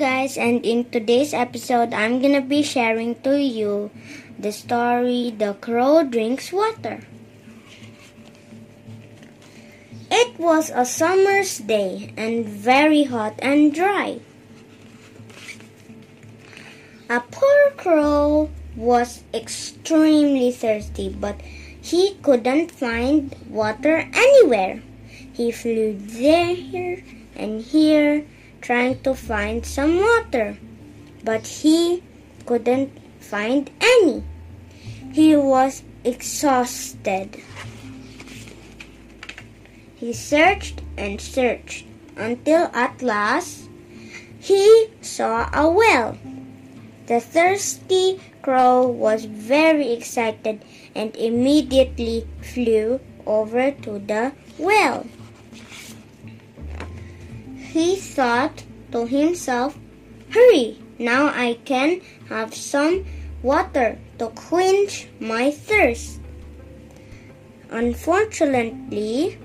guys, and in today's episode, I'm gonna be sharing to you the story The Crow Drinks Water. It was a summer's day and very hot and dry. A poor crow was extremely thirsty, but he couldn't find water anywhere. He flew there and here trying to find some water, but he couldn't find any. He was exhausted. He searched and searched until at last he saw a well. The thirsty crow was very excited and immediately flew over to the well. He thought to himself, Hurry, now I can have some water to quench my thirst. Unfortunately,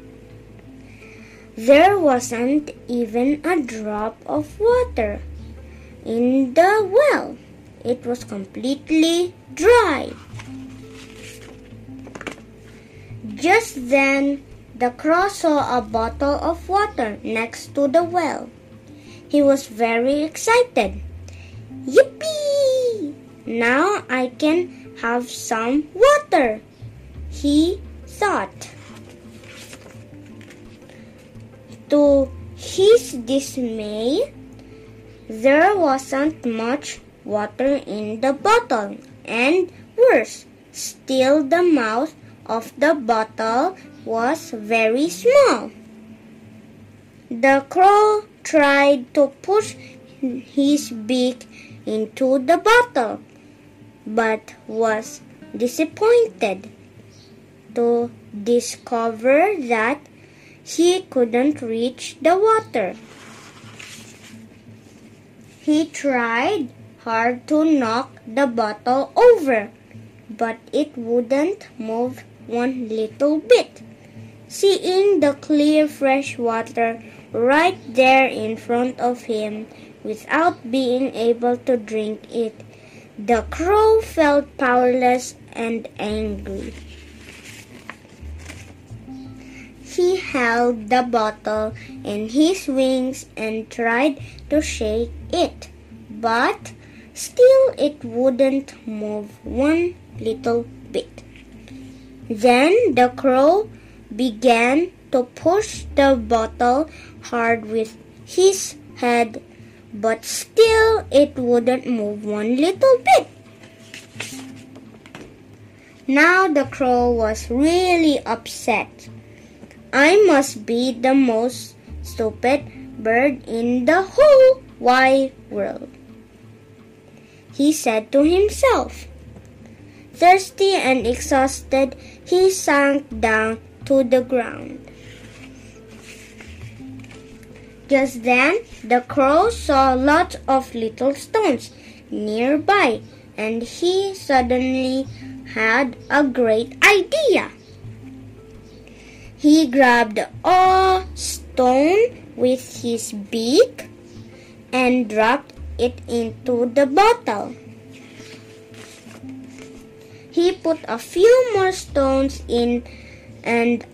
there wasn't even a drop of water in the well. It was completely dry. Just then, the crow saw a bottle of water next to the well. He was very excited. Yippee! Now I can have some water, he thought. To his dismay, there wasn't much water in the bottle, and worse still, the mouth of the bottle was very small. The crow tried to push his beak into the bottle, but was disappointed to discover that he couldn't reach the water. He tried hard to knock the bottle over, but it wouldn't move one little bit. Seeing the clear fresh water right there in front of him without being able to drink it, the crow felt powerless and angry. He held the bottle in his wings and tried to shake it, but still it wouldn't move one little bit. Then the crow began to push the bottle hard with his head, but still it wouldn't move one little bit. Now the crow was really upset. I must be the most stupid bird in the whole wide world. He said to himself. Thirsty and exhausted, he sank down to the ground. Just then, the crow saw lots of little stones nearby, and he suddenly had a great idea. He grabbed a stone with his beak and dropped it into the bottle. He put a few more stones in and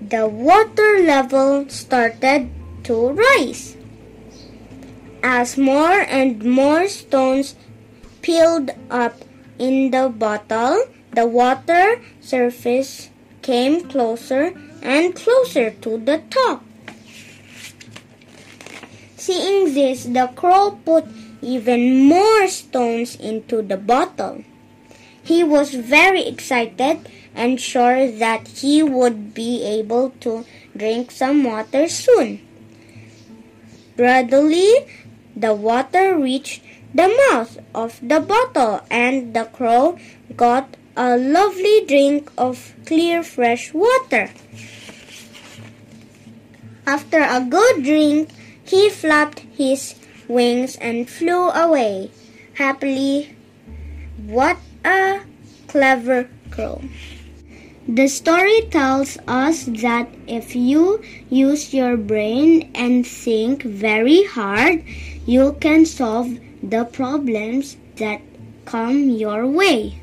the water level started to rise. As more and more stones piled up in the bottle, the water surface came closer and closer to the top. Seeing this, the crow put even more stones into the bottle. He was very excited and sure that he would be able to drink some water soon. Gradually, the water reached the mouth of the bottle, and the crow got a lovely drink of clear, fresh water. After a good drink, he flapped his wings and flew away happily. What a clever crow. The story tells us that if you use your brain and think very hard, you can solve the problems that come your way.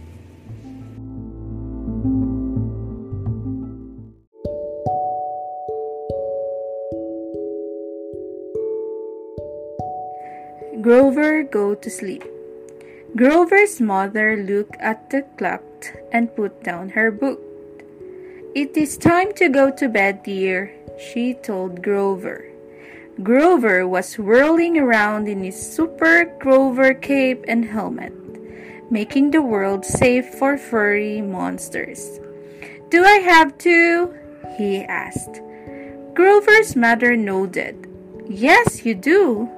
Grover go to sleep. Grover's mother looked at the clock and put down her book. It is time to go to bed, dear, she told Grover. Grover was whirling around in his super Grover cape and helmet, making the world safe for furry monsters. Do I have to? he asked. Grover's mother nodded. Yes, you do.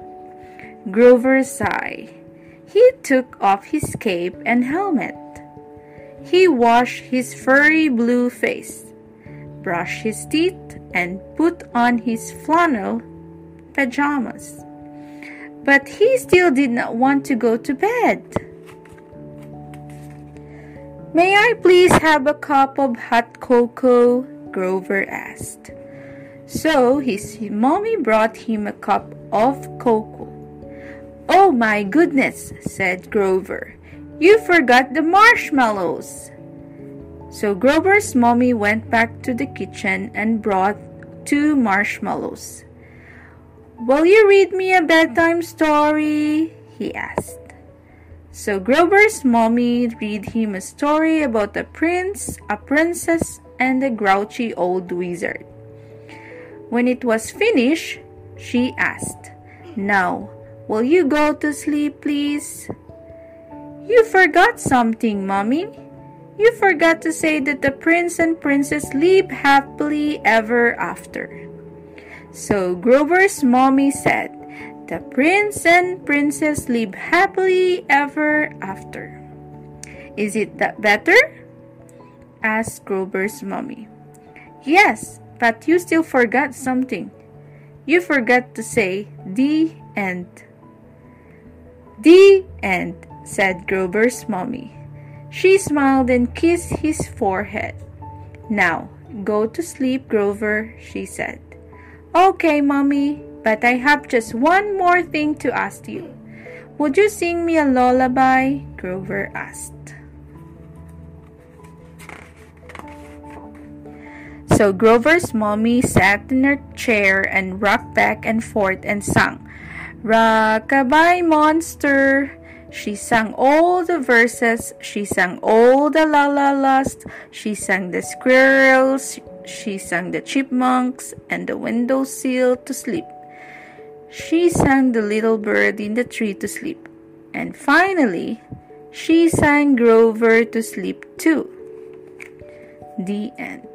Grover sighed. He took off his cape and helmet. He washed his furry blue face, brushed his teeth, and put on his flannel pajamas. But he still did not want to go to bed. May I please have a cup of hot cocoa? Grover asked. So his mommy brought him a cup of cocoa. Oh my goodness, said Grover. You forgot the marshmallows. So Grover's mommy went back to the kitchen and brought two marshmallows. Will you read me a bedtime story? he asked. So Grover's mommy read him a story about a prince, a princess, and a grouchy old wizard. When it was finished, she asked, Now, Will you go to sleep, please? You forgot something, Mommy. You forgot to say that the prince and princess live happily ever after. So Grover's mommy said, The prince and princess live happily ever after. Is it that better? asked Grover's mommy. Yes, but you still forgot something. You forgot to say the end. The end, said Grover's mommy. She smiled and kissed his forehead. Now, go to sleep, Grover, she said. Okay, mommy, but I have just one more thing to ask you. Would you sing me a lullaby? Grover asked. So Grover's mommy sat in her chair and rocked back and forth and sang. Rockabye monster. She sang all the verses, she sang all the la la las, she sang the squirrels, she sang the chipmunks and the windowsill to sleep. She sang the little bird in the tree to sleep. And finally, she sang Grover to sleep too. The end.